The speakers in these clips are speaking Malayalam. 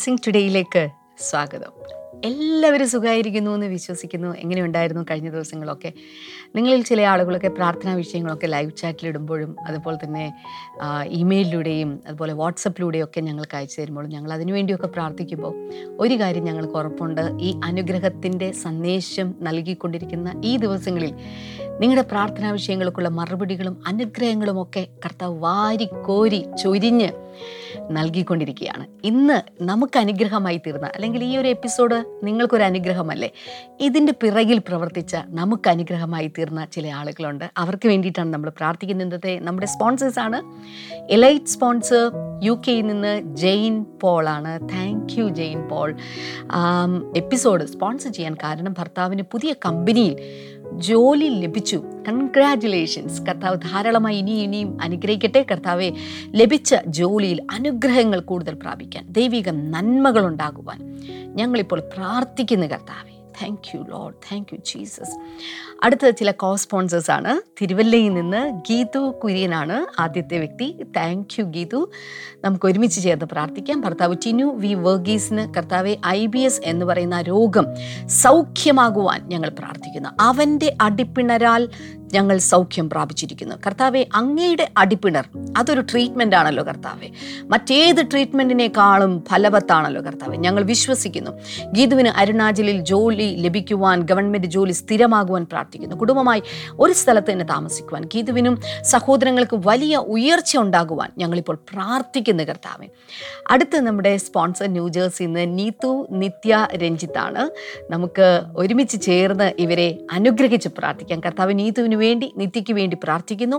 ബ്ലെസ്സിങ് ടുഡേയിലേക്ക് സ്വാഗതം. എല്ലാവരും സുഖമായിരിക്കുന്നു എന്ന് വിശ്വസിക്കുന്നു. എങ്ങനെയുണ്ടായിരുന്നു കഴിഞ്ഞ ദിവസങ്ങളൊക്കെ? നിങ്ങളിൽ ചില ആളുകളൊക്കെ പ്രാർത്ഥനാ വിഷയങ്ങളൊക്കെ ലൈവ് ചാറ്റിലിടുമ്പോഴും അതുപോലെ തന്നെ ഇമെയിലിലൂടെയും അതുപോലെ വാട്സപ്പിലൂടെയും ഒക്കെ ഞങ്ങൾക്ക് അയച്ചു തരുമ്പോഴും ഞങ്ങൾ അതിനുവേണ്ടിയൊക്കെ പ്രാർത്ഥിക്കുമ്പോൾ ഒരു കാര്യം ഞങ്ങൾക്ക് ഉറപ്പുണ്ട്. ഈ അനുഗ്രഹത്തിന്റെ സന്ദേശം നൽകിക്കൊണ്ടിരിക്കുന്ന ഈ ദിവസങ്ങളിൽ നിങ്ങളുടെ പ്രാർത്ഥനാ വിഷയങ്ങൾക്കുള്ള മറുപടികളും അനുഗ്രഹങ്ങളും ഒക്കെ കർത്താവ് വാരിക്കോരി ചൊരിഞ്ഞ് നൽകിക്കൊണ്ടിരിക്കുകയാണ്. ഇന്ന് നമുക്ക് അനുഗ്രഹമായി തീർന്ന അല്ലെങ്കിൽ ഈ ഒരു എപ്പിസോഡ് നിങ്ങൾക്കൊരു അനുഗ്രഹമല്ലേ? ഇതിന്റെ പിറകിൽ പ്രവർത്തിച്ച നമുക്ക് അനുഗ്രഹമായി തീർന്ന ചില ആളുകളുണ്ട്. അവർക്ക് വേണ്ടിയിട്ടാണ് നമ്മൾ പ്രാർത്ഥിക്കുന്നത്. നമ്മുടെ സ്പോൺസേഴ്സാണ് എലൈറ്റ് സ്പോൺസർ യു കെയിൽ നിന്ന് Jain പോളാണ് thank you Jain Paul. Episode sponsor ചെയ്യാൻ കാരണം ഭർത്താവിന് പുതിയ കമ്പനിയിൽ ജോലി ലഭിച്ചു. കൺഗ്രാറ്റുലേഷൻസ് കർത്താവ് ധാരാളമായി ഇനി ഇനിയും അനുഗ്രഹിക്കട്ടെ. കർത്താവെ ലഭിച്ച ജോലിയിൽ അനുഗ്രഹങ്ങൾ കൂടുതൽ പ്രാപിക്കാൻ ദൈവിക നന്മകൾ ഉണ്ടാകുവാൻ ഞങ്ങളിപ്പോൾ പ്രാർത്ഥിക്കുന്നു കർത്താവെ. Thank you lord thank you Jesus അടുത്ത ചില കോ സ്പോൺസേഴ്സ് ആണ്. തിരുവല്ലയിൽ നിന്ന് ഗീതു കുര്യനാണ് ആദ്യത്തെ വ്യക്തി. Thank you Geethu. നമുക്ക് ഒരുമിച്ച് ചേർന്ന് പ്രാർത്ഥിക്കാം. ഭർത്താവ് ടിനു വി വർഗീസിന് കർത്താവെ ഐ ബി എസ് എന്ന് പറയുന്ന രോഗം സൗഖ്യമാകുവാൻ ഞങ്ങൾ പ്രാർത്ഥിക്കുന്നു. അവന്റെ അടിപ്പിണരാൽ ഞങ്ങൾ സൗഖ്യം പ്രാപിച്ചിരിക്കുന്നു. കർത്താവെ അങ്ങയുടെ അടിപ്പിണർ അതൊരു ട്രീറ്റ്മെന്റ് ആണല്ലോ കർത്താവെ. മറ്റേത് ട്രീറ്റ്മെന്റിനേക്കാളും ഫലവത്താണല്ലോ കർത്താവെ. ഞങ്ങൾ വിശ്വസിക്കുന്നു. ഗീതുവിന് അരുണാചലിൽ ജോലി ലഭിക്കുവാൻ ഗവൺമെന്റ് ജോലി സ്ഥിരമാകുവാൻ പ്രാർത്ഥിക്കുന്നു. കുടുംബമായി ഒരു സ്ഥലത്ത് തന്നെ താമസിക്കുവാൻ ഗീതുവിനും സഹോദരങ്ങൾക്ക് വലിയ ഉയർച്ച ഉണ്ടാകുവാൻ ഞങ്ങളിപ്പോൾ പ്രാർത്ഥിക്കുന്നു കർത്താവെ. അടുത്ത് നമ്മുടെ സ്പോൺസർ ന്യൂജേഴ്സിൽ നിന്ന് നീതു നിത്യ രഞ്ജിത്താണ്. നമുക്ക് ഒരുമിച്ച് ചേർന്ന് ഇവരെ അനുഗ്രഹിച്ച് പ്രാർത്ഥിക്കാം. കർത്താവ് നീതുവിന് വേണ്ടി നിത്യയ്ക്ക് വേണ്ടി പ്രാർത്ഥിക്കുന്നു.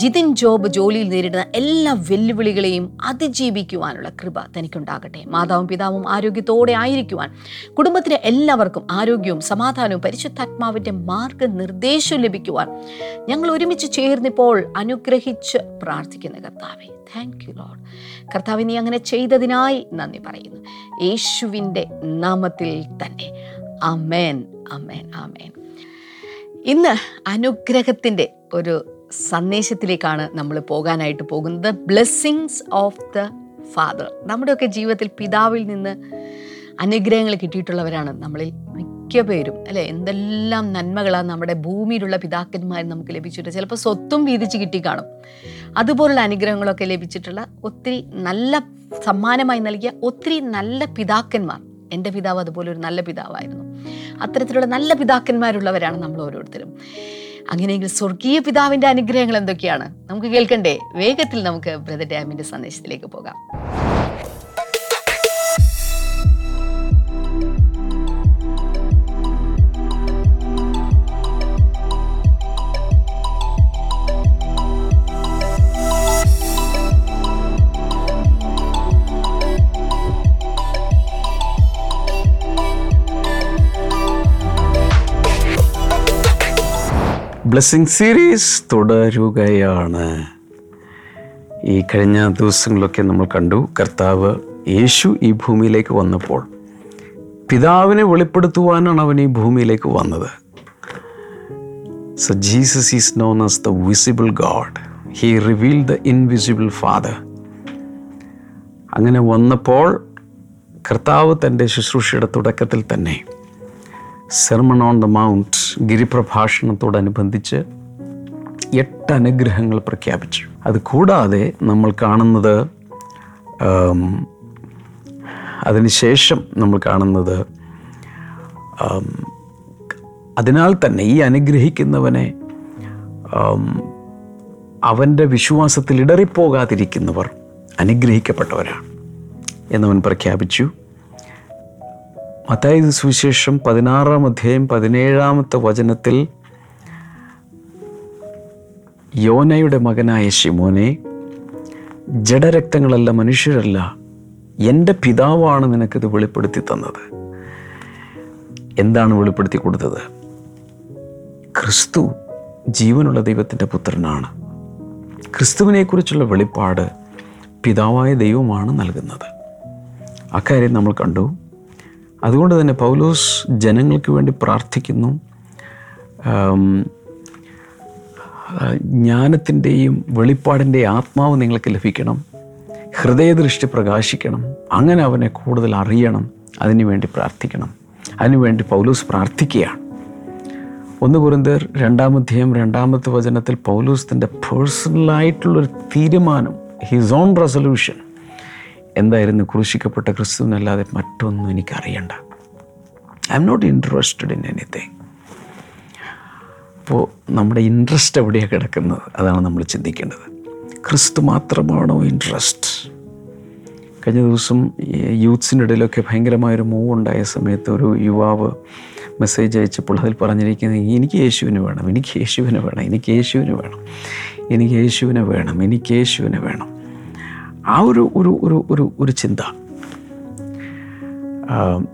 ജിതിൻ ജോബ് ജോലിയിൽ നേരിടുന്ന എല്ലാ വെല്ലുവിളികളെയും അതിജീവിക്കുവാനുള്ള കൃപ തനിക്കുണ്ടാകട്ടെ. മാതാവും പിതാവും ആരോഗ്യത്തോടെ ആയിരിക്കുവാൻ കുടുംബത്തിലെ എല്ലാവർക്കും ആരോഗ്യവും സമാധാനവും പരിശുദ്ധാത്മാവിന്റെ മാർഗനിർദ്ദേശവും ലഭിക്കുവാൻ ഞങ്ങൾ ഒരുമിച്ച് ചേർന്നിപ്പോൾ അനുഗ്രഹിച്ച് പ്രാർത്ഥിക്കുന്ന കർത്താവെ താങ്ക് യു ലോഡ് കർത്താവ് നീ അങ്ങനെ ചെയ്തതിനായി നന്ദി പറയുന്നു. യേശുവിന്റെ നാമത്തിൽ തന്നെ. അമേൻ അമേൻ അമേൻ ഇന്ന് അനുഗ്രഹത്തിന്റെ ഒരു സന്ദേശത്തിലേക്കാണ് നമ്മൾ പോകാനായിട്ട് പോകുന്നത്. ബ്ലെസ്സിങ്സ് ഓഫ് ദ ഫാദർ നമ്മുടെയൊക്കെ ജീവിതത്തിൽ പിതാവിൽ നിന്ന് അനുഗ്രഹങ്ങൾ കിട്ടിയിട്ടുള്ളവരാണ് നമ്മളിൽ മിക്ക പേരും. അല്ലെ? എന്തെല്ലാം നന്മകളാണ് നമ്മുടെ ഭൂമിയിലുള്ള പിതാക്കന്മാർ നമുക്ക് ലഭിച്ചിട്ട് ചിലപ്പോൾ സ്വത്തും വീതിച്ച് കിട്ടി കാണും. അതുപോലുള്ള അനുഗ്രഹങ്ങളൊക്കെ ലഭിച്ചിട്ടുള്ള ഒത്തിരി നല്ല സമ്മാനമായി നൽകിയ ഒത്തിരി നല്ല പിതാക്കന്മാർ. എന്റെ പിതാവ് അതുപോലെ ഒരു നല്ല പിതാവായിരുന്നു. അത്തരത്തിലുള്ള നല്ല പിതാക്കന്മാരുള്ളവരാണ് നമ്മൾ ഓരോരുത്തരും. അങ്ങനെയെങ്കിൽ സ്വർഗീയ പിതാവിന്റെ അനുഗ്രഹങ്ങൾ എന്തൊക്കെയാണ്? നമുക്ക് കേൾക്കണ്ടേ? വേഗത്തിൽ നമുക്ക് ബ്രദർ ഡാമിന്റെ സന്ദേശത്തിലേക്ക് പോകാം. ബ്ലെസ്സിങ് സീരീസ് തുടരുകയാണ്. ഈ കഴിഞ്ഞ ദിവസങ്ങളിലൊക്കെ നമ്മൾ കണ്ടു. കർത്താവ് യേശു ഈ ഭൂമിയിലേക്ക് വന്നപ്പോൾ പിതാവിനെ വെളിപ്പെടുത്തുവാനാണ് അവൻ ഈ ഭൂമിയിലേക്ക് വന്നത്. So Jesus is known as the visible God he reveal the invisible father അങ്ങനെ വന്നപ്പോൾ കർത്താവ് തന്റെ ശുശ്രൂഷയുടെ തുടക്കത്തിൽ തന്നെ സെർമൺ ഓൺ ദ മൗണ്ട് ഗിരിപ്രഭാഷണത്തോടനുബന്ധിച്ച് എട്ട് അനുഗ്രഹങ്ങൾ പ്രഖ്യാപിച്ചു. അത് കൂടാതെ നമ്മൾ കാണുന്നത് അതിനുശേഷം നമ്മൾ കാണുന്നത് അതിനാൽ തന്നെ ഈ അനുഗ്രഹിക്കുന്നവനെ അവന്റെ വിശ്വാസത്തിൽ ഇടറിപ്പോകാതിരിക്കുന്നവർ അനുഗ്രഹിക്കപ്പെട്ടവരാണ് എന്നവൻ പ്രഖ്യാപിച്ചു. മത്തായി സുവിശേഷം പതിനാറാം അധ്യായം പതിനേഴാമത്തെ വചനത്തിൽ യോനയുടെ മകനായ ശിമോനെ ജഡരക്തങ്ങളല്ല മനുഷ്യരല്ല എന്റെ പിതാവാണ് നിനക്കിത് വെളിപ്പെടുത്തി തന്നത്. എന്താണ് വെളിപ്പെടുത്തി കൊടുത്തത്? ക്രിസ്തു ജീവനുള്ള ദൈവത്തിന്റെ പുത്രനാണ്. ക്രിസ്തുവിനെക്കുറിച്ചുള്ള വെളിപ്പാട് പിതാവായ ദൈവമാണ് നൽകുന്നത്. അക്കാര്യം നമ്മൾ കണ്ടു. അതുകൊണ്ട് തന്നെ പൗലോസ് ജനങ്ങൾക്ക് വേണ്ടി പ്രാർത്ഥിക്കുന്നു. ജ്ഞാനത്തിന്റെയും വെളിപ്പാടിന്റെയും ആത്മാവ് നിങ്ങൾക്ക് ലഭിക്കണം. ഹൃദയദൃഷ്ടി പ്രകാശിക്കണം. അങ്ങനെ അവനെ കൂടുതൽ അറിയണം. അതിനുവേണ്ടി പ്രാർത്ഥിക്കണം. അതിനുവേണ്ടി പൗലൂസ് പ്രാർത്ഥിക്കുകയാണ്. ഒന്ന് കുറിന്തർ രണ്ടാമധ്യം രണ്ടാമത്തെ വചനത്തിൽ പൗലൂസ് തന്റെ പേഴ്സണലായിട്ടുള്ളൊരു തീരുമാനം ഹിസ് ഓൺ റെസൊല്യൂഷൻ എന്തായിരുന്നു ക്രൂശിക്കപ്പെട്ട ക്രിസ്തുവിനല്ലാതെ മറ്റൊന്നും എനിക്കറിയണ്ട. I am not interested in anything അപ്പോൾ നമ്മുടെ ഇൻട്രസ്റ്റ് എവിടെയാണ് കിടക്കുന്നത്? അതാണ് നമ്മൾ ചിന്തിക്കേണ്ടത്. ക്രിസ്തു മാത്രമാണോ ഇൻട്രസ്റ്റ് കഴിഞ്ഞ ദിവസം യൂത്ത്സിന്റെ ഇടയിലൊക്കെ ഭയങ്കരമായൊരു മൂവ് ഉണ്ടായ സമയത്ത് ഒരു യുവാവ് മെസ്സേജ് അയച്ചപ്പോൾ അതിൽ പറഞ്ഞിരിക്കുന്നത് എനിക്ക് യേശുവിന് വേണം എനിക്ക് യേശുവിന് വേണം എനിക്ക് യേശുവിന് വേണം എനിക്ക് യേശുവിനെ വേണം എനിക്ക് യേശുവിനെ വേണം. ആ ഒരു ഒരു ഒരു ഒരു ഒരു ചിന്ത.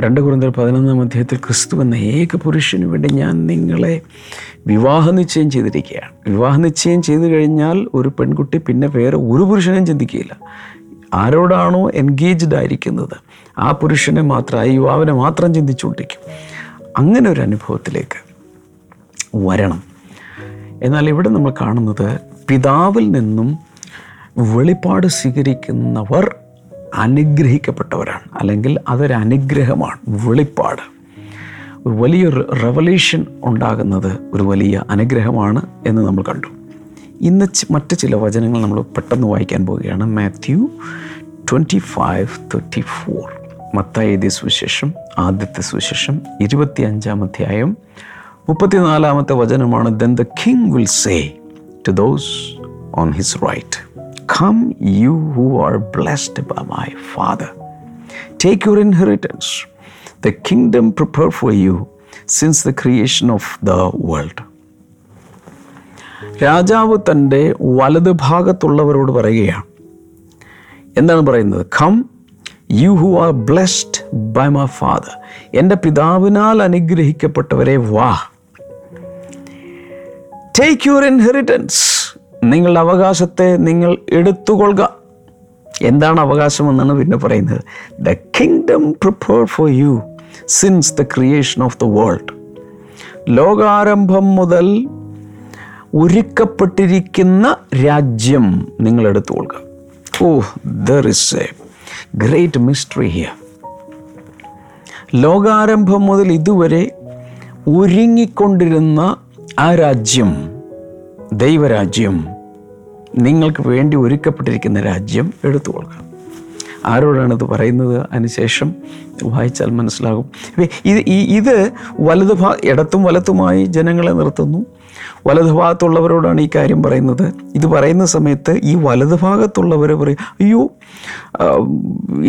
രണ്ട് കുറുന്തർ പതിനൊന്നാം അധ്യായത്തിൽ ക്രിസ്തു എന്ന ഏക പുരുഷന് വേണ്ടി ഞാൻ നിങ്ങളെ വിവാഹ നിശ്ചയം ചെയ്തിരിക്കുകയാണ്. വിവാഹ നിശ്ചയം ചെയ്തു കഴിഞ്ഞാൽ ഒരു പെൺകുട്ടി പിന്നെ വേറെ ഒരു പുരുഷനെയും ചിന്തിക്കുകയില്ല. ആരോടാണോ എൻഗേജ്ഡ് ആയിരിക്കുന്നത് ആ പുരുഷനെ മാത്രം ആ യുവാവിനെ മാത്രം ചിന്തിച്ചുകൊണ്ടിരിക്കും. അങ്ങനെ ഒരു അനുഭവത്തിലേക്ക് വരണം. എന്നാൽ ഇവിടെ നമ്മൾ കാണുന്നത് പിതാവിൽ നിന്നും വെളിപ്പാട് സ്വീകരിക്കുന്നവർ അനുഗ്രഹിക്കപ്പെട്ടവരാണ്. അല്ലെങ്കിൽ അതൊരു അനുഗ്രഹമാണ് വെളിപ്പാട്. ഒരു വലിയൊരു റെവലേഷൻ ഉണ്ടാകുന്നത് ഒരു വലിയ അനുഗ്രഹമാണ് എന്ന് നമ്മൾ കണ്ടു. ഇന്ന് മറ്റ് ചില വചനങ്ങൾ നമ്മൾ പെട്ടെന്ന് വായിക്കാൻ പോവുകയാണ്. Matthew twenty five thirty four മത്തായതി സുവിശേഷം ആദ്യത്തെ സുവിശേഷം ഇരുപത്തി അഞ്ചാം അധ്യായം മുപ്പത്തിനാലാമത്തെ വചനമാണ് then the king will say to those on his right come you who are blessed by my Father. Take your inheritance, the kingdom prepared for you since the creation of the world. രാജാവ് തന്റെ വലത് ഭാഗത്തുള്ളവരോട് പറയുകയാണ് എന്താണ് പറയുന്നത് come you who are blessed by my father എന്റെ പിതാവിനാൽ അനുഗ്രഹിക്കപ്പെട്ടവരെ വാ ടേക്ക് യുവർ ഇൻഹെറിറ്റൻസ് നിങ്ങളുടെ അവകാശത്തെ നിങ്ങൾ എടുത്തുകൊള്ളുക. എന്താണ് അവകാശം എന്നാണ് പിന്നെ പറയുന്നത്? The kingdom prepare for you since the creation of the world ലോകാരംഭം മുതൽ ഒരുക്കപ്പെട്ടിരിക്കുന്ന രാജ്യം നിങ്ങൾ എടുത്തുകൊള്ളുക. ഓ there is a great mystery here ലോകാരംഭം മുതൽ ഇതുവരെ ഒരുങ്ങിക്കൊണ്ടിരുന്ന ആ രാജ്യം ദൈവരാജ്യം നിങ്ങൾക്ക് വേണ്ടി ഒരുക്കപ്പെട്ടിരിക്കുന്ന രാജ്യം എടുത്തു ആരോടാണ് ഇത് പറയുന്നത്? അതിനുശേഷം വായിച്ചാൽ മനസ്സിലാകും. ഇത് ഇത് വലതു ഭാ ഇടത്തും വലത്തുമായി ജനങ്ങളെ നിർത്തുന്നു. വലതു ഭാഗത്തുള്ളവരോടാണ് ഈ കാര്യം പറയുന്നത്. ഇത് പറയുന്ന സമയത്ത് ഈ വലതു ഭാഗത്തുള്ളവർ പറയും അയ്യോ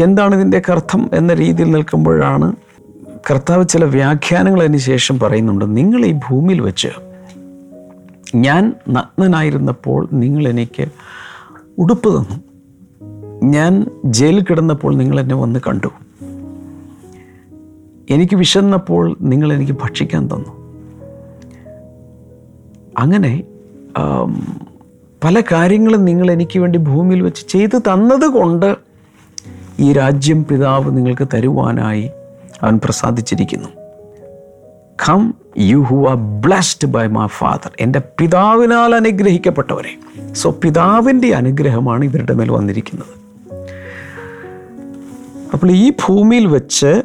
എന്താണ് ഇതിന്റെയൊക്കെ അർത്ഥം? എന്ന രീതിയിൽ നിൽക്കുമ്പോഴാണ് കർത്താവ് ചില വ്യാഖ്യാനങ്ങൾ അതിന് ശേഷം പറയുന്നുണ്ട്. നിങ്ങൾ ഈ ഭൂമിയിൽ വെച്ച് ഞാൻ നഗ്നനായിരുന്നപ്പോൾ നിങ്ങൾ എനിക്ക് ഉടുപ്പ് തന്നു. ഞാൻ ജയിലിൽ കിടന്നപ്പോൾ നിങ്ങൾ എന്നെ വന്ന് കണ്ടു. എനിക്ക് വിശന്നപ്പോൾ നിങ്ങൾ എനിക്ക് ഭക്ഷിക്കാൻ തന്നു. അങ്ങനെ പല കാര്യങ്ങളും നിങ്ങൾ എനിക്ക് വേണ്ടി ഭൂമിയിൽ വെച്ച് ചെയ്തു തന്നതുകൊണ്ട് ഈ രാജ്യം പിതാവ് നിങ്ങൾക്ക് തരുവാനായി അവൻ പ്രസാദിച്ചിരിക്കുന്നു. Come you who are blessed by my father എന്റെ പിതാവിനാൽ അനുഗ്രഹിക്കപ്പെട്ടവരെ. സോ പിതാവിന്റെ അനുഗ്രഹമാണ് ഇവരുടെ മേൽ വന്നിരിക്കുന്നത്. അപ്പോൾ ഈ ഭൂമിയിൽ വെച്ച്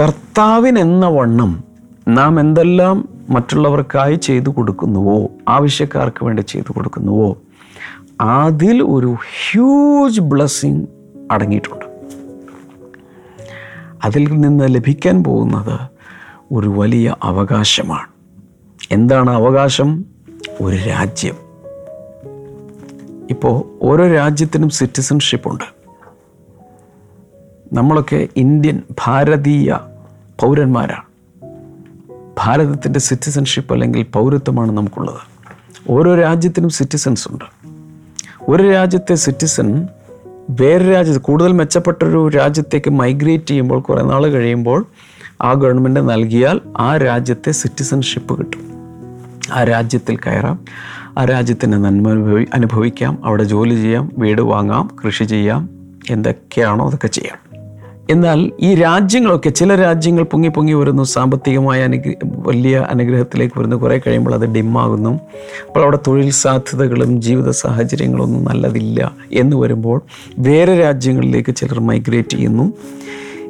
കർത്താവിനെന്ന വണ്ണം നാം എന്തെല്ലാം മറ്റുള്ളവർക്കായി ചെയ്തു കൊടുക്കുന്നുവോ ആവശ്യക്കാർക്ക് വേണ്ടി ചെയ്തു കൊടുക്കുന്നുവോ അതിൽ ഒരു ഹ്യൂജ് ബ്ലെസ്സിങ് അടങ്ങിയിട്ടുണ്ട്. അതിൽ നിന്ന് ലഭിക്കാൻ പോകുന്നത് ഒരു വലിയ അവകാശമാണ്. എന്താണ് അവകാശം? ഒരു രാജ്യം. ഇപ്പോൾ ഓരോ രാജ്യത്തിനും സിറ്റിസൺഷിപ്പ് ഉണ്ട്. നമ്മളൊക്കെ ഇന്ത്യൻ ഭാരതീയ പൗരന്മാരാണ്. ഭാരതത്തിന്റെ സിറ്റിസൺഷിപ്പ് അല്ലെങ്കിൽ പൗരത്വമാണ് നമുക്കുള്ളത്. ഓരോ രാജ്യത്തിനും സിറ്റിസൺസ് ഉണ്ട്. ഒരു രാജ്യത്തെ സിറ്റിസൺ വേറെ രാജ്യത്ത് കൂടുതൽ മെച്ചപ്പെട്ടൊരു രാജ്യത്തേക്ക് മൈഗ്രേറ്റ് ചെയ്യുമ്പോൾ കുറേ നാൾ കഴിയുമ്പോൾ ആ ഗവൺമെന്റ് നൽകിയാൽ ആ രാജ്യത്തെ സിറ്റിസൺഷിപ്പ് കിട്ടും. ആ രാജ്യത്തിൽ കയറാം. ആ രാജ്യത്തിന്റെ നന്മ അനുഭവി അനുഭവിക്കാം. അവിടെ ജോലി ചെയ്യാം. വീട് വാങ്ങാം. കൃഷി ചെയ്യാം. എന്തൊക്കെയാണോ അതൊക്കെ ചെയ്യാം. എന്നാൽ ഈ രാജ്യങ്ങളൊക്കെ ചില രാജ്യങ്ങൾ പൊങ്ങി പൊങ്ങി വരുന്നു. സാമ്പത്തികമായ അനുഗ്ര വലിയ അനുഗ്രഹത്തിലേക്ക് വരുന്നു. കുറേ കഴിയുമ്പോൾ അത് ഡിമ്മാകുന്നു. അപ്പോൾ അവിടെ തൊഴിൽ സാധ്യതകളും ജീവിത സാഹചര്യങ്ങളൊന്നും നല്ലതില്ല എന്ന് വരുമ്പോൾ വേറെ രാജ്യങ്ങളിലേക്ക് ചിലർ മൈഗ്രേറ്റ് ചെയ്യുന്നു.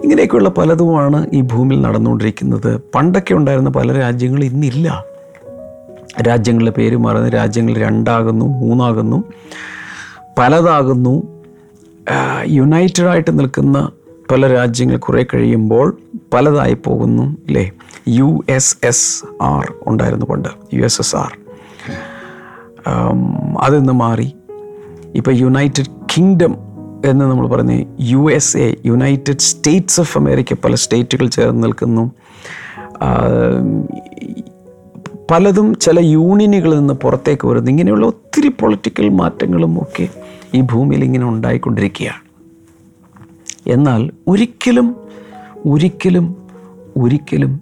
ഇങ്ങനെയൊക്കെയുള്ള പലതുമാണ് ഈ ഭൂമിയിൽ നടന്നുകൊണ്ടിരിക്കുന്നത്. പണ്ടൊക്കെ ഉണ്ടായിരുന്ന പല രാജ്യങ്ങളും ഇന്നില്ല. രാജ്യങ്ങളുടെ പേര് മാറുന്നു. രാജ്യങ്ങൾ രണ്ടാകുന്നു മൂന്നാകുന്നു പലതാകുന്നു. യുണൈറ്റഡ് ആയിട്ട് നിൽക്കുന്ന പല രാജ്യങ്ങൾ കുറേ കഴിയുമ്പോൾ പലതായി പോകുന്നു അല്ലേ യു എസ് എസ് ആർ ഉണ്ടായിരുന്നു പണ്ട്. U S S R. അതിൽ നിന്ന് മാറി. ഇപ്പോൾ യുണൈറ്റഡ് കിങ്ഡം എന്ന് നമ്മൾ പറഞ്ഞ് U S A United States of America പല സ്റ്റേറ്റുകൾ ചേർന്ന് നിൽക്കുന്നു. പലതും ചില യൂണിയനുകളിൽ നിന്ന് പുറത്തേക്ക് വരുന്നു. ഇങ്ങനെയുള്ള ഒത്തിരി പൊളിറ്റിക്കൽ മാറ്റങ്ങളും ഒക്കെ ഈ ഭൂമിയിൽ ഇങ്ങനെ ഉണ്ടായിക്കൊണ്ടിരിക്കുകയാണ്. എന്നാൽ ഒരിക്കലും ഒരിക്കലും ഒരിക്കലും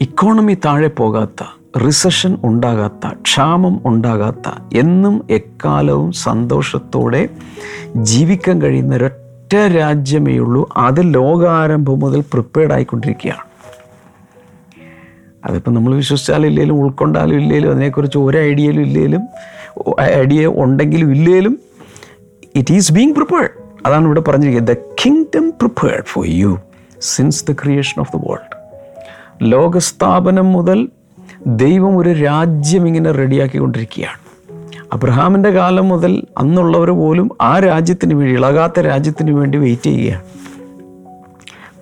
ഇക്കോണമി താഴെ പോകാത്ത റിസഷൻ ഉണ്ടാകാത്ത ക്ഷാമം ഉണ്ടാകാത്ത എന്നും എക്കാലവും സന്തോഷത്തോടെ ജീവിക്കാൻ കഴിയുന്ന ഒരൊറ്റ രാജ്യമേ ഉള്ളൂ. അത് ലോകാരംഭം മുതൽ പ്രിപ്പയർഡ് ആയിക്കൊണ്ടിരിക്കുകയാണ്. അതിപ്പോൾ നമ്മൾ വിശ്വസിച്ചാലും ഇല്ലെങ്കിലും ഉൾക്കൊണ്ടാലും ഇല്ലെങ്കിലും അതിനെക്കുറിച്ച് ഒരു ഐഡിയയിലും ഇല്ലെങ്കിലും ഐഡിയ ഉണ്ടെങ്കിലും ഇല്ലെങ്കിലും ഇറ്റ് ഈസ് ബീങ് പ്രിപ്പയർഡ് അതാണ് ഇവിടെ പറഞ്ഞിരിക്കുന്നത്. The kingdom prepared for you since the creation of the world ലോകസ്ഥാപനം മുതൽ ദൈവം ഒരു രാജ്യം ഇങ്ങനെ റെഡിയാക്കിക്കൊണ്ടിരിക്കുകയാണ്. അബ്രഹാമിന്റെ കാലം മുതൽ അന്നുള്ളവർ പോലും ആ രാജ്യത്തിന് വേണ്ടി ഇളകാത്ത രാജ്യത്തിന് വേണ്ടി വെയിറ്റ് ചെയ്യുകയാണ്.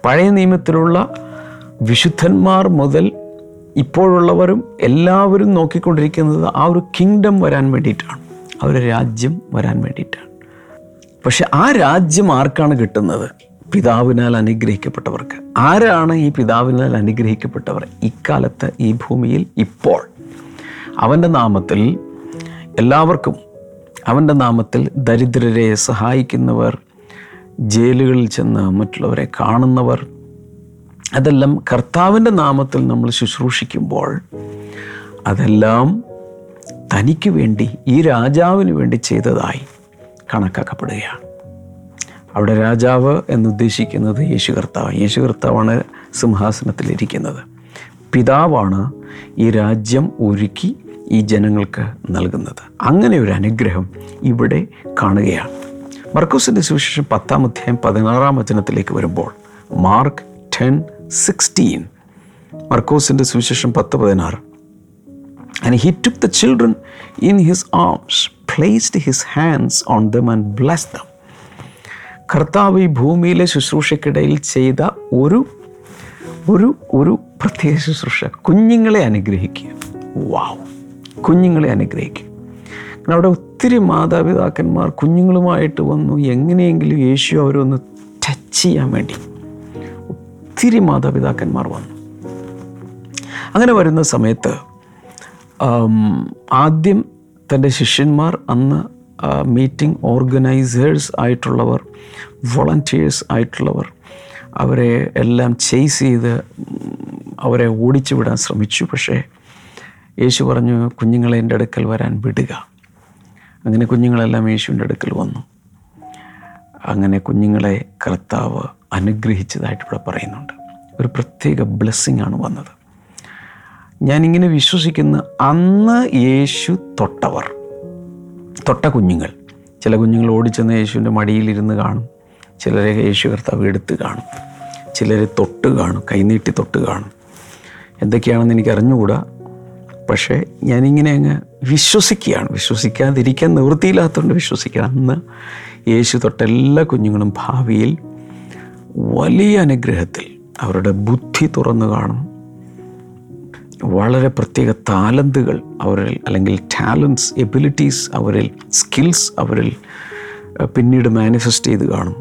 പഴയ നിയമത്തിലുള്ള വിശുദ്ധന്മാർ മുതൽ ഇപ്പോഴുള്ളവരും എല്ലാവരും നോക്കിക്കൊണ്ടിരിക്കുന്നത് ആ ഒരു കിങ്ഡം വരാൻ വേണ്ടിയിട്ടാണ്. ആ ഒരു രാജ്യം വരാൻ വേണ്ടിയിട്ടാണ്. പക്ഷെ ആ രാജ്യം ആർക്കാണ് കിട്ടുന്നത്? പിതാവിനാൽ അനുഗ്രഹിക്കപ്പെട്ടവർക്ക്. ആരാണ് ഈ പിതാവിനാൽ അനുഗ്രഹിക്കപ്പെട്ടവർ? ഇക്കാലത്ത് ഈ ഭൂമിയിൽ ഇപ്പോൾ. അവന്റെ നാമത്തിൽ എല്ലാവർക്കും അവന്റെ നാമത്തിൽ ദരിദ്രരെ സഹായിക്കുന്നവർ ജയിലുകളിൽ ചെന്ന് മറ്റുള്ളവരെ കാണുന്നവർ അതെല്ലാം കർത്താവിന്റെ നാമത്തിൽ നമ്മൾ ശുശ്രൂഷിക്കുമ്പോൾ അതെല്ലാം തനിക്ക് വേണ്ടി ഈ രാജാവിന് വേണ്ടി ചെയ്തതായി കണക്കാക്കപ്പെടുകയാണ്. അവിടെ രാജാവ് എന്നുദ്ദേശിക്കുന്നത് യേശു കർത്താവ് യേശു കർത്താവാണ് സിംഹാസനത്തിലിരിക്കുന്നത്. പിതാവാണ് ഈ രാജ്യം ഒരുക്കി ഈ ജനങ്ങൾക്ക് നൽകുന്നത്. അങ്ങനെ ഒരു അനുഗ്രഹം ഇവിടെ കാണുകയാണ്. മർക്കോസിന്റെ സുവിശേഷം പത്താം അധ്യായം പതിനാറാം വചനത്തിലേക്ക് വരുമ്പോൾ മാർക്ക് ടെൻ സിക്സ്റ്റീൻ മർക്കോസിന്റെ സുവിശേഷം പത്ത് പതിനാറ്. And he took the children in his arms placed his hands on them, and blessed them. കർത്താവ് ഈ ഭൂമിയിലെ ശുശ്രൂഷയ്ക്കിടയിൽ ചെയ്ത ഒരു ഒരു ഒരു പ്രത്യേക ശുശ്രൂഷ. കുഞ്ഞുങ്ങളെ അനുഗ്രഹിക്കുക. വാവ് കുഞ്ഞുങ്ങളെ അനുഗ്രഹിക്കുക. കാരണം അവിടെ ഒത്തിരി മാതാപിതാക്കന്മാർ കുഞ്ഞുങ്ങളുമായിട്ട് വന്നു. എങ്ങനെയെങ്കിലും യേശു അവരൊന്ന് ടച്ച് ചെയ്യാൻ വേണ്ടി ഒത്തിരി മാതാപിതാക്കന്മാർ വന്നു. അങ്ങനെ വരുന്ന സമയത്ത് ആദ്യം തന്റെ ശിഷ്യന്മാർ അന്ന് മീറ്റിംഗ് ഓർഗനൈസേഴ്സ് ആയിട്ടുള്ളവർ വോളണ്ടിയേഴ്സ് ആയിട്ടുള്ളവർ അവരെ എല്ലാം ചെയ്സ് ചെയ്ത് അവരെ ഓടിച്ചു വിടാൻ ശ്രമിച്ചു. പക്ഷേ യേശു പറഞ്ഞു കുഞ്ഞുങ്ങളെ എന്റെ അടുക്കൽ വരാൻ വിടുക. അങ്ങനെ കുഞ്ഞുങ്ങളെല്ലാം യേശുവിന്റെ അടുക്കൽ വന്നു. അങ്ങനെ കുഞ്ഞുങ്ങളെ കർത്താവ് അനുഗ്രഹിച്ചതായിട്ട് ഇവിടെ പറയുന്നുണ്ട്. ഒരു പ്രത്യേക ബ്ലെസ്സിങ് ആണ് വന്നത്. ഞാനിങ്ങനെ വിശ്വസിക്കുന്ന അന്ന് യേശു തൊട്ടവർ. തൊട്ട കുഞ്ഞുങ്ങൾ. ചില കുഞ്ഞുങ്ങൾ ഓടിച്ചെന്ന് യേശുവിന്റെ മടിയിലിരുന്ന് കാണും. ചിലരെ യേശു കർത്താവ് എടുത്ത് കാണും. ചിലരെ തൊട്ട് കാണും കൈനീട്ടി തൊട്ട് കാണും. എന്തൊക്കെയാണെന്ന് എനിക്ക് അറിഞ്ഞുകൂടാ പക്ഷേ ഞാനിങ്ങനെ അങ്ങ് വിശ്വസിക്കുകയാണ്. വിശ്വസിക്കാതിരിക്കാൻ നിവൃത്തിയില്ലാത്തതുകൊണ്ട് വിശ്വസിക്കുകയാണ് അന്ന് യേശു തൊട്ട എല്ലാ കുഞ്ഞുങ്ങളും ഭാവിയിൽ വലിയ അനുഗ്രഹത്തിൽ അവരുടെ ബുദ്ധി തുറന്നു കാണും. വളരെ പ്രത്യേക താലന്തുകൾ അവരിൽ അല്ലെങ്കിൽ ടാലൻസ് എബിലിറ്റീസ് അവരിൽ സ്കിൽസ് അവരിൽ പിന്നീട് മാനിഫെസ്റ്റ് ചെയ്ത് കാണും.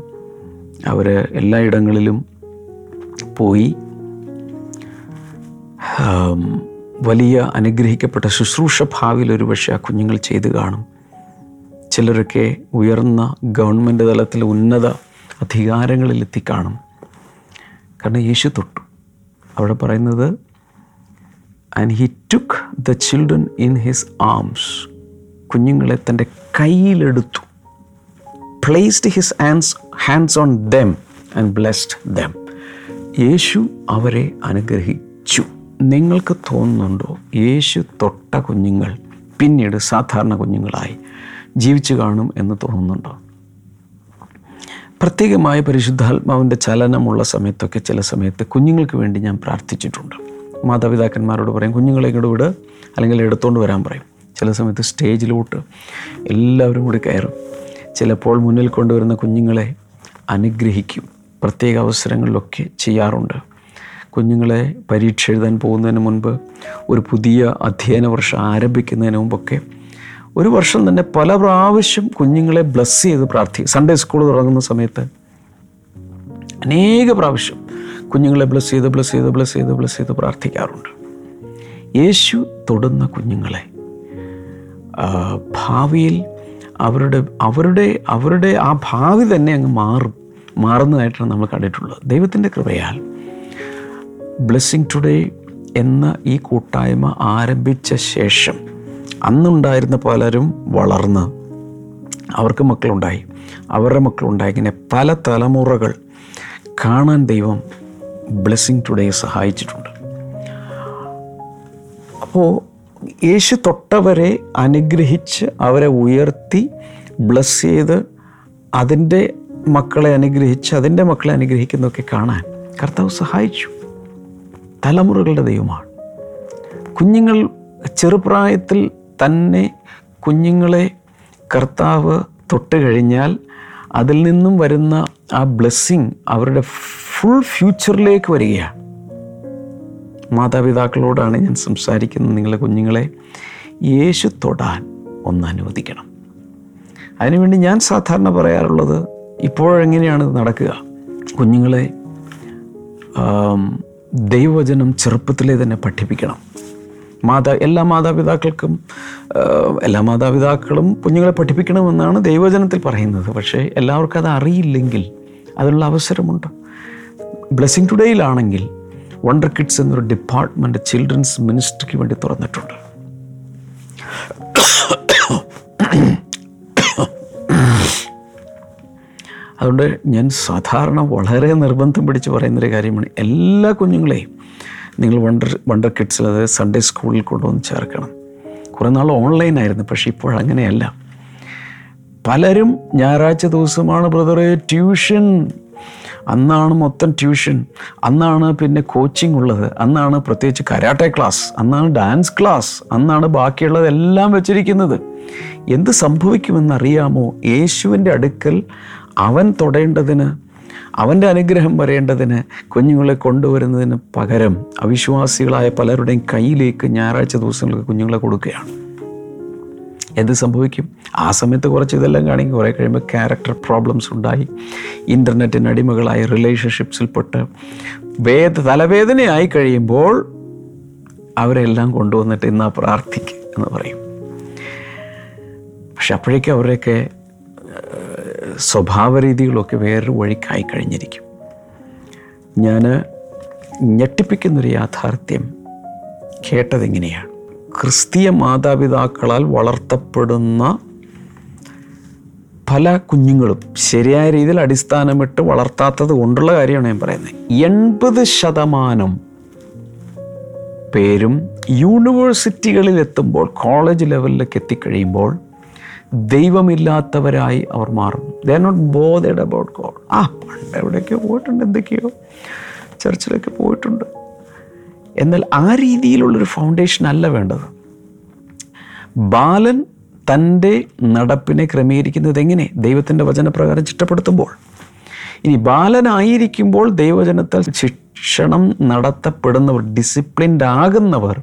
അവർ എല്ലായിടങ്ങളിലും പോയി വലിയ അനുഗ്രഹിക്കപ്പെട്ട ശുശ്രൂഷ ഭാവിയിൽ ഒരുപക്ഷെ ആ കുഞ്ഞുങ്ങൾ ചെയ്ത് കാണും. ചിലരൊക്കെ ഉയർന്ന ഗവൺമെന്റ് തലത്തിൽ ഉന്നത അധികാരങ്ങളിൽ എത്തിക്കാണും. കാരണം യേശു തൊട്ടു. അവിടെ പറയുന്നത് and he took the children in his arms കുഞ്ഞുങ്ങളെ തന്റെ കയ്യിലെടുത്തു. Placed his hands hands on them and blessed them യേശു അവരെ അനുഗ്രഹിച്ചു. നിങ്ങൾക്ക് തോന്നുന്നുണ്ടോ? യേശു തൊട്ട കുഞ്ഞുങ്ങൾ പിന്നീട് സാധാരണ കുഞ്ഞുങ്ങളായി ജീവിച്ചു കാണും എന്ന് തോന്നുന്നുണ്ടോ? പ്രത്യേകമായ പരിശുദ്ധാത്മാവിന്റെ ചലനമുള്ള സമയത്തൊക്കെ ചില സമയത്ത് കുഞ്ഞുങ്ങൾക്ക് വേണ്ടി ഞാൻ പ്രാർത്ഥിച്ചിട്ടുണ്ട്. മാതാപിതാക്കന്മാരോട് പറയും കുഞ്ഞുങ്ങളെ ഇങ്ങോട്ട് വിട് അല്ലെങ്കിൽ എടുത്തുകൊണ്ട് വരാൻ പറയും. ചില സമയത്ത് സ്റ്റേജിലോട്ട് എല്ലാവരും കൂടി കയറും. ചിലപ്പോൾ മുന്നിൽ കൊണ്ടുവരുന്ന കുഞ്ഞുങ്ങളെ അനുഗ്രഹിക്കും. പ്രത്യേക അവസരങ്ങളിലൊക്കെ ചെയ്യാറുണ്ട്. കുഞ്ഞുങ്ങളെ പരീക്ഷ എഴുതാൻ പോകുന്നതിന് മുൻപ് ഒരു പുതിയ അധ്യയന വർഷം ആരംഭിക്കുന്നതിന് മുമ്പൊക്കെ ഒരു വർഷം തന്നെ പല പ്രാവശ്യം കുഞ്ഞുങ്ങളെ ബ്ലസ് ചെയ്ത് പ്രാർത്ഥിക്കും. സൺഡേ സ്കൂൾ തുടങ്ങുന്ന സമയത്ത് അനേക പ്രാവശ്യം കുഞ്ഞുങ്ങളെ ബ്ലസ് ചെയ്ത് ബ്ലസ് ചെയ്ത് ബ്ലസ് ചെയ്ത് ബ്ലസ് ചെയ്ത് പ്രാർത്ഥിക്കാറുണ്ട്. യേശു തൊടുന്ന കുഞ്ഞുങ്ങളെ ഭാവിയിൽ അവരുടെ അവരുടെ അവരുടെ ആ ഭാവി തന്നെ അങ്ങ് മാറും. മാറുന്നതായിട്ടാണ് നമ്മൾ കണ്ടിട്ടുള്ളത്. ദൈവത്തിന്റെ കൃപയാൽ ബ്ലെസ്സിങ് ടുഡേ എന്ന ഈ കൂട്ടായ്മ ആരംഭിച്ച ശേഷം അന്നുണ്ടായിരുന്ന പലരും വളർന്ന് അവർക്ക് മക്കളുണ്ടായി. അവരുടെ മക്കളുണ്ടായി. ഇങ്ങനെ പല തലമുറകൾ കാണാൻ ദൈവം ബ്ലെസ്സിങ് ടുഡേ സഹായിച്ചിട്ടുണ്ട്. അപ്പോൾ യേശു തൊട്ടവരെ അനുഗ്രഹിച്ച് അവരെ ഉയർത്തി ബ്ലസ് ചെയ്ത് അതിന്റെ മക്കളെ അനുഗ്രഹിച്ച് അതിന്റെ മക്കളെ അനുഗ്രഹിക്കുന്നതൊക്കെ കാണാൻ കർത്താവ് സഹായിച്ചു. തലമുറകളുടെ ദൈവമാണ്. കുഞ്ഞുങ്ങൾ ചെറുപ്രായത്തിൽ തന്നെ കുഞ്ഞുങ്ങളെ കർത്താവ് തൊട്ട് കഴിഞ്ഞാൽ അതിൽ നിന്നും വരുന്ന ആ ബ്ലെസ്സിങ് അവരുടെ ഫുൾ ഫ്യൂച്ചറിലേക്ക് വരികയാണ്. മാതാപിതാക്കളോടാണ് ഞാൻ സംസാരിക്കുന്നത്. നിങ്ങളെ കുഞ്ഞുങ്ങളെ യേശു തൊടാൻ ഒന്ന് അനുവദിക്കണം. അതിനുവേണ്ടി ഞാൻ സാധാരണ പറയാറുള്ളത് ഇപ്പോഴെങ്ങനെയാണ് നടക്കുക? കുഞ്ഞുങ്ങളെ ദൈവവചനം ചെറുപ്പത്തിലേ തന്നെ പഠിപ്പിക്കണം. മാതാ എല്ലാ മാതാപിതാക്കൾക്കും എല്ലാ മാതാപിതാക്കളും കുഞ്ഞുങ്ങളെ പഠിപ്പിക്കണമെന്നാണ് ദൈവവചനത്തിൽ പറയുന്നത്. പക്ഷേ എല്ലാവർക്കും അത് അറിയില്ലെങ്കിൽ അതിനുള്ള അവസരമുണ്ട്. ബ്ലെസ്സിങ് ടുഡേയിലാണെങ്കിൽ വണ്ടർ കിഡ്സ് എന്നൊരു ഡിപ്പാർട്ട്മെന്റ് ചിൽഡ്രൻസ് മിനിസ്ട്രിക്ക് വേണ്ടി തുറന്നിട്ടുണ്ട്. അതുകൊണ്ട് ഞാൻ സാധാരണ വളരെ നിർബന്ധം പിടിച്ച് പറയുന്നൊരു കാര്യമാണ്. എല്ലാ കുഞ്ഞുങ്ങളെയും നിങ്ങൾ വണ്ടർ വണ്ടർ കിഡ്സിൽ അതായത് സൺഡേ സ്കൂളിൽ കൊണ്ടുവന്ന് ചേർക്കണം. കുറേ നാൾ ഓൺലൈനായിരുന്നു പക്ഷേ ഇപ്പോൾ അങ്ങനെയല്ല. പലരും ഞായറാഴ്ച ദിവസമാണ് ബ്രദറെ ട്യൂഷൻ അന്നാണ് മൊത്തം ട്യൂഷൻ അന്നാണ് പിന്നെ കോച്ചിങ് ഉള്ളത് അന്നാണ് പ്രത്യേകിച്ച് കരാട്ടെ ക്ലാസ് അന്നാണ് ഡാൻസ് ക്ലാസ് അന്നാണ് ബാക്കിയുള്ളതെല്ലാം വെച്ചിരിക്കുന്നത്. എന്ത് സംഭവിക്കുമെന്നറിയാമോ? യേശുവിന്റെ അടുക്കൽ അവൻ തൊടേണ്ടതിന് അവന്റെ അനുഗ്രഹം വരേണ്ടതിന് കുഞ്ഞുങ്ങളെ കൊണ്ടുവരുന്നതിന് പകരം അവിശ്വാസികളായ പലരുടെയും കയ്യിലേക്ക് ഞായറാഴ്ച ദിവസങ്ങൾക്ക് കുഞ്ഞുങ്ങളെ കൊടുക്കുകയാണ്. എന്ത് സംഭവിക്കും? ആ സമയത്ത് കുറച്ച് ഇതെല്ലാം കാണിക്കും. കുറേ കഴിയുമ്പോൾ ക്യാരക്ടർ പ്രോബ്ലംസ് ഉണ്ടായി. ഇന്റർനെറ്റിന് അടിമകളായി റിലേഷൻഷിപ്സിൽപ്പെട്ട് വേദ തലവേദനയായി കഴിയുമ്പോൾ അവരെല്ലാം കൊണ്ടുവന്നിട്ട് ഇന്നാ പ്രാർത്ഥിക്കുക എന്ന് പറയും. പക്ഷെ അപ്പോഴേക്കും അവരുടെയൊക്കെ ഏഹ്, സ്വഭാവ രീതികളൊക്കെ വേറൊരു വഴിക്കായി കഴിഞ്ഞിരിക്കും. ഞാൻ ഞെട്ടിപ്പിക്കുന്നൊരു യാഥാർത്ഥ്യം കേട്ടതെങ്ങനെയാണ്? ക്രിസ്തീയ മാതാപിതാക്കളാൽ വളർത്തപ്പെടുന്ന പല കുഞ്ഞുങ്ങളും ശരിയായ രീതിയിൽ അടിസ്ഥാനമിട്ട് വളർത്താത്തത് കൊണ്ടുള്ള കാര്യമാണ് ഞാൻ പറയുന്നത്. എൺപത് ശതമാനം പേരും യൂണിവേഴ്സിറ്റികളിൽ എത്തുമ്പോൾ കോളേജ് ലെവലിലേക്ക് എത്തിക്കഴിയുമ്പോൾ ദൈവമില്ലാത്തവരായി അവർ മാറും. They not bothered about God ആ പണ്ട് എവിടെയൊക്കെയോ പോയിട്ടുണ്ട് എന്തൊക്കെയോ ചർച്ചിലൊക്കെ പോയിട്ടുണ്ട്. എന്നാൽ ആ രീതിയിലുള്ളൊരു ഫൗണ്ടേഷൻ അല്ല വേണ്ടത്. ബാലൻ തന്റെ നടപ്പിനെ ക്രമീകരിക്കുന്നത് എങ്ങനെ? ദൈവത്തിന്റെ വചനപ്രകാരം ചിട്ടപ്പെടുത്തുമ്പോൾ. ഇനി ബാലനായിരിക്കുമ്പോൾ ദൈവജനത്താൽ ശിക്ഷണം നടത്തപ്പെടുന്നവർ ഡിസിപ്ലിൻഡ് ആകുന്നവർ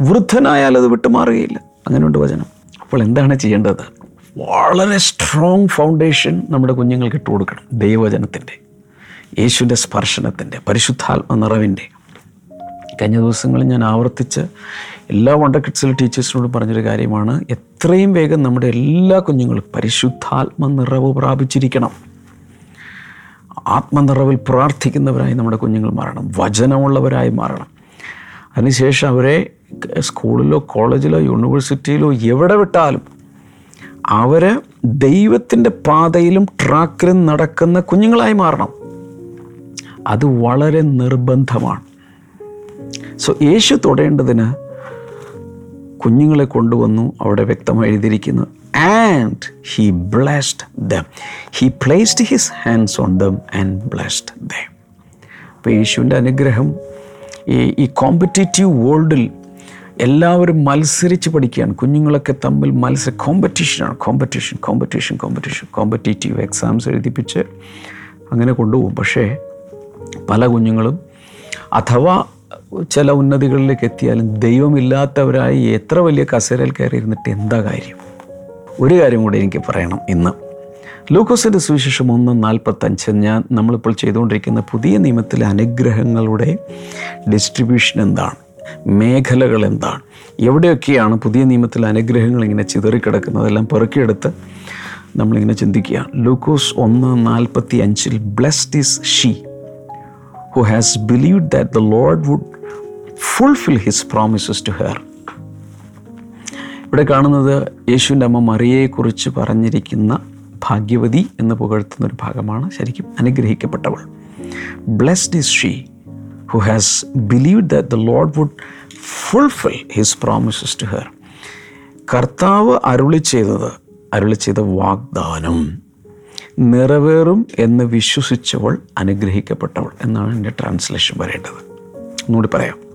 വൃദ്ധനായാൽ അത് വിട്ടുമാറുകയില്ല. അങ്ങനെയുണ്ട് വചനം. അപ്പോൾ എന്താണ് ചെയ്യേണ്ടത്? വളരെ സ്ട്രോങ് ഫൗണ്ടേഷൻ നമ്മുടെ കുഞ്ഞുങ്ങൾക്ക് ഇട്ട് കൊടുക്കണം ദൈവവചനത്തിന്റെ യേശുവിന്റെ സ്പർശനത്തിന്റെ പരിശുദ്ധാത്മ നിറവിന്റെ. കഴിഞ്ഞ ദിവസങ്ങളിൽ ഞാൻ ആവർത്തിച്ച് എല്ലാ വണ്ടർ കിഡ്സിലെ ടീച്ചേഴ്സിനോടും പറഞ്ഞൊരു കാര്യമാണ്. എത്രയും വേഗം നമ്മുടെ എല്ലാ കുഞ്ഞുങ്ങളും പരിശുദ്ധാത്മ നിറവ് പ്രാപിച്ചിരിക്കണം. ആത്മനിറവിൽ പ്രാർത്ഥിക്കുന്നവരായി നമ്മുടെ കുഞ്ഞുങ്ങൾ മാറണം. വചനമുള്ളവരായി മാറണം. അതിനുശേഷം അവരെ സ്കൂളിലോ കോളേജിലോ യൂണിവേഴ്സിറ്റിയിലോ എവിടെ വിട്ടാലും അവർ ദൈവത്തിന്റെ പാതയിലും ട്രാക്കിലും നടക്കുന്ന കുഞ്ഞുങ്ങളായി മാറണം. അത് വളരെ നിർബന്ധമാണ്. സോ യേശു തൊടേണ്ടതിന് കുഞ്ഞുങ്ങളെ കൊണ്ടുവന്നു അവിടെ വ്യക്തമായി എഴുതിയിരിക്കുന്നു. And he blessed them he placed his hands on them and blessed them അപ്പോൾ യേശുവിന്റെ അനുഗ്രഹം ഈ ഈ കോമ്പറ്റേറ്റീവ് വേൾഡിൽ എല്ലാവരും മത്സരിച്ച് പഠിക്കുകയാണ്. കുഞ്ഞുങ്ങളൊക്കെ തമ്മിൽ മത്സര കോമ്പറ്റീഷനാണ് competition competition competition competitive exams എഴുതിപ്പിച്ച് അങ്ങനെ കൊണ്ടുപോകും. പക്ഷേ പല കുഞ്ഞുങ്ങളും അഥവാ ചില ഉന്നതികളിലേക്ക് എത്തിയാലും ദൈവമില്ലാത്തവരായി എത്ര വലിയ കസേരയിൽ കയറി ഇരുന്നിട്ട് എന്താ കാര്യം? ഒരു കാര്യം കൂടി എനിക്ക് പറയണം ഇന്ന്. ലൂക്കോസിന്റെ സുവിശേഷം ഒന്ന് നാൽപ്പത്തഞ്ച് ഞാൻ നമ്മളിപ്പോൾ ചെയ്തുകൊണ്ടിരിക്കുന്ന പുതിയ നിയമത്തിലെ അനുഗ്രഹങ്ങളുടെ ഡിസ്ട്രിബ്യൂഷൻ എന്താണ്? മേഖലകൾ എന്താണ്? എവിടെയൊക്കെയാണ് പുതിയ നിയമത്തിലെ അനുഗ്രഹങ്ങൾ ഇങ്ങനെ ചിതറിക്കിടക്കുന്നതെല്ലാം പെറുക്കിയെടുത്ത് നമ്മളിങ്ങനെ ചിന്തിക്കുക. ലൂക്കോസ് ഒന്ന് നാൽപ്പത്തി അഞ്ചിൽ blessed is she who has believe that the Lord would fulfill his promises to her. ഇവിടെ കാണുന്നത് യേശുവിന്റെ അമ്മ മറിയയെക്കുറിച്ച് പറഞ്ഞിരിക്കുന്ന ഭാഗ്യവതി എന്ന് പുകഴ്ത്തുന്ന ഒരു ഭാഗമാണ് ശരിക്കും അനുഗ്രഹിക്കപ്പെട്ടവൾ. Blessed is she who has believe the lord would fulfill his promises to her കർത്താവ് അരുളി ചെയ്തത് അരുളി ചെയ്ത വാഗ്ദാനം നിറവേറും എന്ന് വിശ്വസിച്ചവൾ അനുഗ്രഹിക്കപ്പെട്ടവൾ എന്നാണ് എന്റെ ട്രാൻസ്ലേഷൻ വരേണ്ടത് ഒന്നുകൂടി പറയാം.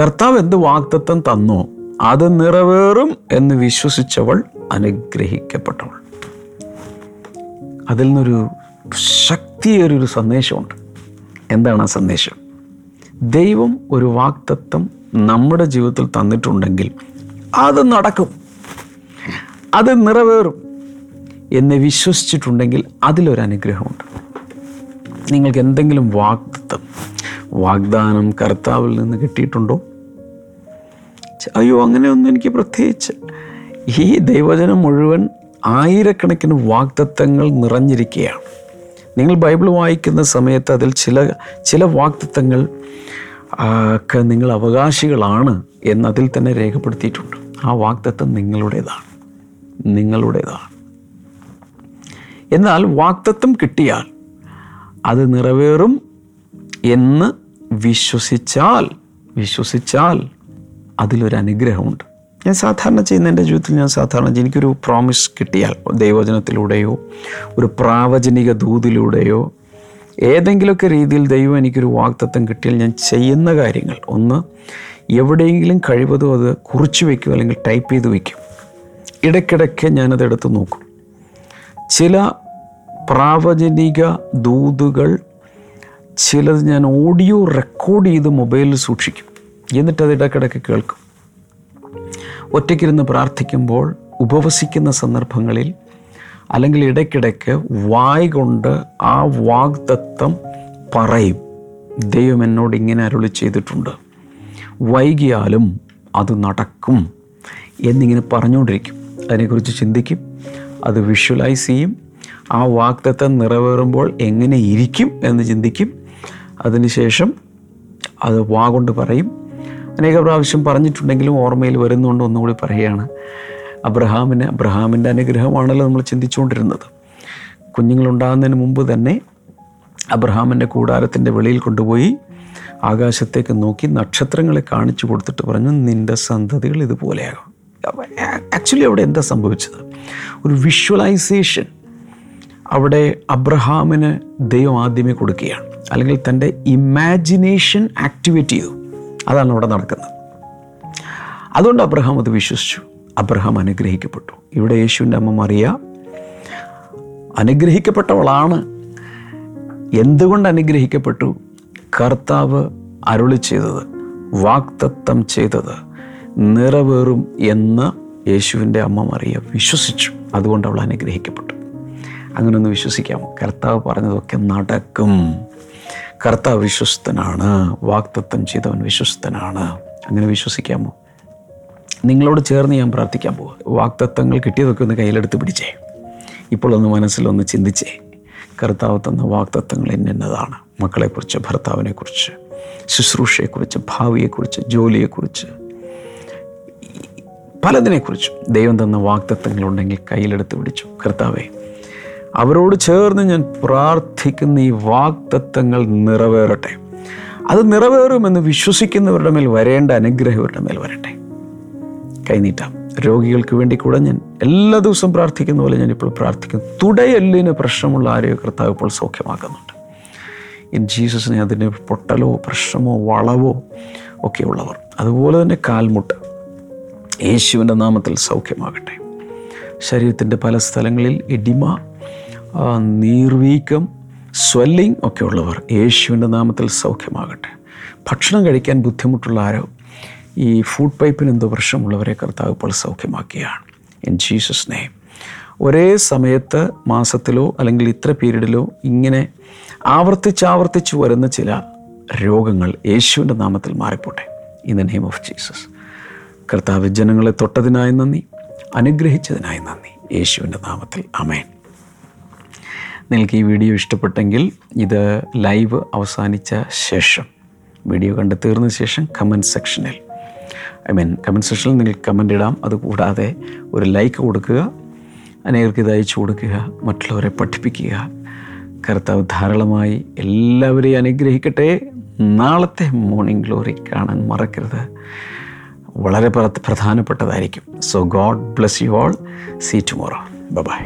കർത്താവ് എന്ത് വാക്തത്വം തന്നോ അത് നിറവേറും എന്ന് വിശ്വസിച്ചവൾ അനുഗ്രഹിക്കപ്പെട്ടവൾ. അതിൽ നിന്നൊരു ശക്തിയേറിയൊരു സന്ദേശമുണ്ട്. എന്താണ് ആ സന്ദേശം? ദൈവം ഒരു വാക്തത്വം നമ്മുടെ ജീവിതത്തിൽ തന്നിട്ടുണ്ടെങ്കിൽ അത് നടക്കും. അത് നിറവേറും എന്ന് വിശ്വസിച്ചിട്ടുണ്ടെങ്കിൽ അതിലൊരു അനുഗ്രഹമുണ്ട്. നിങ്ങൾക്ക് എന്തെങ്കിലും വാഗ്ദത്തം വാഗ്ദാനം കർത്താവിൽ നിന്ന് കിട്ടിയിട്ടുണ്ടോ? അയ്യോ അങ്ങനെയൊന്നും എനിക്ക് പ്രത്യേകിച്ച്. ഈ ദൈവജനം മുഴുവൻ ആയിരക്കണക്കിന് വാഗ്ദത്തങ്ങൾ നിറഞ്ഞിരിക്കുകയാണ്. നിങ്ങൾ ബൈബിൾ വായിക്കുന്ന സമയത്ത് അതിൽ ചില ചില വാഗ്ദത്തങ്ങൾ ഒക്കെ നിങ്ങൾ അവകാശികളാണ് എന്നതിൽ തന്നെ രേഖപ്പെടുത്തിയിട്ടുണ്ട്. ആ വാഗ്ദത്തം നിങ്ങളുടേതാണ്. നിങ്ങളുടേതാണ്. എന്നാൽ വാക്തത്വം കിട്ടിയാൽ അത് നിറവേറും എന്ന് വിശ്വസിച്ചാൽ വിശ്വസിച്ചാൽ അതിലൊരു അനുഗ്രഹമുണ്ട്. ഞാൻ സാധാരണ ചെയ്യുന്ന എന്റെ ജീവിതത്തിൽ ഞാൻ സാധാരണ എനിക്കൊരു പ്രോമിസ് കിട്ടിയാൽ ദൈവവചനത്തിലൂടെയോ ഒരു പ്രാവചനിക ദൂതിലൂടെയോ ഏതെങ്കിലുമൊക്കെ രീതിയിൽ ദൈവം എനിക്കൊരു വാക്തത്വം കിട്ടിയാൽ ഞാൻ ചെയ്യുന്ന കാര്യങ്ങൾ. ഒന്ന് എവിടെയെങ്കിലും കഴിവതും അത് കുറിച്ച് വയ്ക്കും അല്ലെങ്കിൽ ടൈപ്പ് ചെയ്ത് വയ്ക്കും. ഇടയ്ക്കിടയ്ക്ക് ഞാനത് എടുത്ത് നോക്കും. ചില പ്രാവചനിക ദൂതുകൾ ചിലത് ഞാൻ ഓഡിയോ റെക്കോർഡ് ചെയ്ത് മൊബൈലിൽ സൂക്ഷിക്കും. എന്നിട്ട് അത് ഇടയ്ക്കിടയ്ക്ക് കേൾക്കും. ഒറ്റയ്ക്കിരുന്ന് പ്രാർത്ഥിക്കുമ്പോൾ ഉപവസിക്കുന്ന സന്ദർഭങ്ങളിൽ അല്ലെങ്കിൽ ഇടയ്ക്കിടയ്ക്ക് വായ് കൊണ്ട് ആ വാഗ്ദത്തം പറയും. ദൈവം എന്നോട് ഇങ്ങനെ അരുളി ചെയ്തിട്ടുണ്ട്. വൈകിയാലും അത് നടക്കും എന്നിങ്ങനെ പറഞ്ഞുകൊണ്ടിരിക്കും. അതിനെക്കുറിച്ച് ചിന്തിക്കും അത് വിഷ്വലൈസ് ചെയ്യും. ആ വാക്തത്വം നിറവേറുമ്പോൾ എങ്ങനെ ഇരിക്കും എന്ന് ചിന്തിക്കും. അതിനുശേഷം അത് വാ കൊണ്ട് പറയും. അനേക പ്രാവശ്യം പറഞ്ഞിട്ടുണ്ടെങ്കിലും ഓർമ്മയിൽ വരുന്നുണ്ട് ഒന്നുകൂടി പറയുകയാണ്. അബ്രഹാമിന് അബ്രഹാമിന്റെ അനുഗ്രഹമാണല്ലോ നമ്മൾ ചിന്തിച്ചുകൊണ്ടിരുന്നത്. കുഞ്ഞുങ്ങളുണ്ടാകുന്നതിന് മുമ്പ് തന്നെ അബ്രഹാമിന്റെ കൂടാരത്തിന്റെ വെളിയിൽ കൊണ്ടുപോയി ആകാശത്തേക്ക് നോക്കി നക്ഷത്രങ്ങളെ കാണിച്ചു കൊടുത്തിട്ട് പറഞ്ഞു നിന്റെ സന്തതികൾ ഇതുപോലെയാകും. ആക്ച്വലി അവിടെ എന്താ സംഭവിച്ചത്? ഒരു വിഷ്വലൈസേഷൻ അവിടെ അബ്രഹാമിന് ദൈവം ആദ്യമേ കൊടുക്കുകയാണ്. അല്ലെങ്കിൽ തന്റെ ഇമാജിനേഷൻ ആക്ടിവേറ്റ് ചെയ്തു. അതാണ് അവിടെ നടക്കുന്നത്. അതുകൊണ്ട് അബ്രഹാം അത് വിശ്വസിച്ചു. അബ്രഹാം അനുഗ്രഹിക്കപ്പെട്ടു. ഇവിടെ യേശുവിന്റെ അമ്മ മറിയ അനുഗ്രഹിക്കപ്പെട്ടവളാണ്. എന്തുകൊണ്ട് അനുഗ്രഹിക്കപ്പെട്ടു? കർത്താവ് അരുളി ചെയ്തത് വാക്തത്വം ചെയ്തത് നിറവേറും എന്ന് യേശുവിന്റെ അമ്മ മറിയ വിശ്വസിച്ചു. അതുകൊണ്ട് അവൾ അനുഗ്രഹിക്കപ്പെട്ടു. അങ്ങനെ ഒന്ന് വിശ്വസിക്കാമോ? കർത്താവ് പറഞ്ഞതൊക്കെ നടക്കും. കർത്താവ് വിശ്വസ്തനാണ് വാക്തത്വം ചെയ്തവൻ വിശ്വസ്തനാണ്. അങ്ങനെ വിശ്വസിക്കാമോ? നിങ്ങളോട് ചേർന്ന് ഞാൻ പ്രാർത്ഥിക്കാൻ പോവുക വാക്തത്വങ്ങൾ കിട്ടിയതൊക്കെ ഒന്ന് കയ്യിലെടുത്ത് പിടിച്ചേ. ഇപ്പോഴൊന്ന് മനസ്സിലൊന്ന് ചിന്തിച്ചേ. കർത്താവ് തന്ന വാക്തത്വങ്ങൾ എന്നതാണ് മക്കളെക്കുറിച്ച് ഭർത്താവിനെക്കുറിച്ച് ശുശ്രൂഷയെക്കുറിച്ച് ഭാവിയെക്കുറിച്ച് ജോലിയെക്കുറിച്ച് പലതിനെക്കുറിച്ചും ദൈവം തന്ന വാക്തത്വങ്ങളുണ്ടെങ്കിൽ കയ്യിലെടുത്ത് പിടിച്ചു. കർത്താവേ അവരോട് ചേർന്ന് ഞാൻ പ്രാർത്ഥിക്കുന്ന ഈ വാഗ്ദത്തങ്ങൾ നിറവേറട്ടെ. അത് നിറവേറുമെന്ന് വിശ്വസിക്കുന്നവരുടെ മേൽ വരേണ്ട അനുഗ്രഹം ഇവരുടെ മേൽ വരട്ടെ. കൈനീട്ടാം രോഗികൾക്ക് വേണ്ടി കൂടെ ഞാൻ എല്ലാ ദിവസവും പ്രാർത്ഥിക്കുന്ന പോലെ ഞാൻ ഇപ്പോൾ പ്രാർത്ഥിക്കുന്നു. തുടയെല്ലിന് പ്രശ്നമുള്ള ആരോഗ്യ കർത്താവ് ഇപ്പോൾ സൗഖ്യമാക്കുന്നുണ്ട്. ഇൻ ജീസസിനെ അതിന് പൊട്ടലോ പ്രശ്നമോ വളവോ ഒക്കെ ഉള്ളവർ അതുപോലെ തന്നെ കാൽമുട്ട് യേശുവിന്റെ നാമത്തിൽ സൗഖ്യമാകട്ടെ. ശരീരത്തിന്റെ പല സ്ഥലങ്ങളിൽ എഡിമ നീർവീക്കം സ്വെല്ലിംഗ് ഒക്കെ ഉള്ളവർ യേശുവിന്റെ നാമത്തിൽ സൗഖ്യമാകട്ടെ. ഭക്ഷണം കഴിക്കാൻ ബുദ്ധിമുട്ടുള്ള ആരോ ഈ ഫുഡ് പൈപ്പിന് എന്തോ പ്രശ്നമുള്ളവരെ കർത്താവ് ഇപ്പോൾ സൗഖ്യമാക്കിയാണ്. ഇൻ ജീസസ് നെയ്മ് ഒരേ സമയത്ത് മാസത്തിലോ അല്ലെങ്കിൽ ഇത്ര പീരീഡിലോ ഇങ്ങനെ ആവർത്തിച്ചാവർത്തിച്ച് വരുന്ന ചില രോഗങ്ങൾ യേശുവിന്റെ നാമത്തിൽ മാറിപ്പോട്ടെ. In the name of Jesus കർത്താവ് ജനങ്ങളെ തൊട്ടതിനായി നന്ദി അനുഗ്രഹിച്ചതിനായി നന്ദി. യേശുവിന്റെ നാമത്തിൽ. അമേൻ നിങ്ങൾക്ക് ഈ വീഡിയോ ഇഷ്ടപ്പെട്ടെങ്കിൽ ഇത് ലൈവ് അവസാനിച്ച ശേഷം വീഡിയോ കണ്ട് തീർന്ന ശേഷം കമന്റ് സെക്ഷനിൽ ഐ മീൻ കമന്റ് സെക്ഷനിൽ നിങ്ങൾക്ക് കമന്റ് ഇടാം. അതുകൂടാതെ ഒരു ലൈക്ക് കൊടുക്കുക അനേകർക്ക് ഇത് അയച്ചു കൊടുക്കുക മറ്റുള്ളവരെ പഠിപ്പിക്കുക. കർത്താവ് ധാരാളമായി എല്ലാവരെയും അനുഗ്രഹിക്കട്ടെ. നാളത്തെ മോർണിംഗ് ഗ്ലോറി കാണാൻ മറക്കരുത്. വളരെ പ്ര- പ്രധാനപ്പെട്ടതായിരിക്കും so God bless you all see tomorrow bye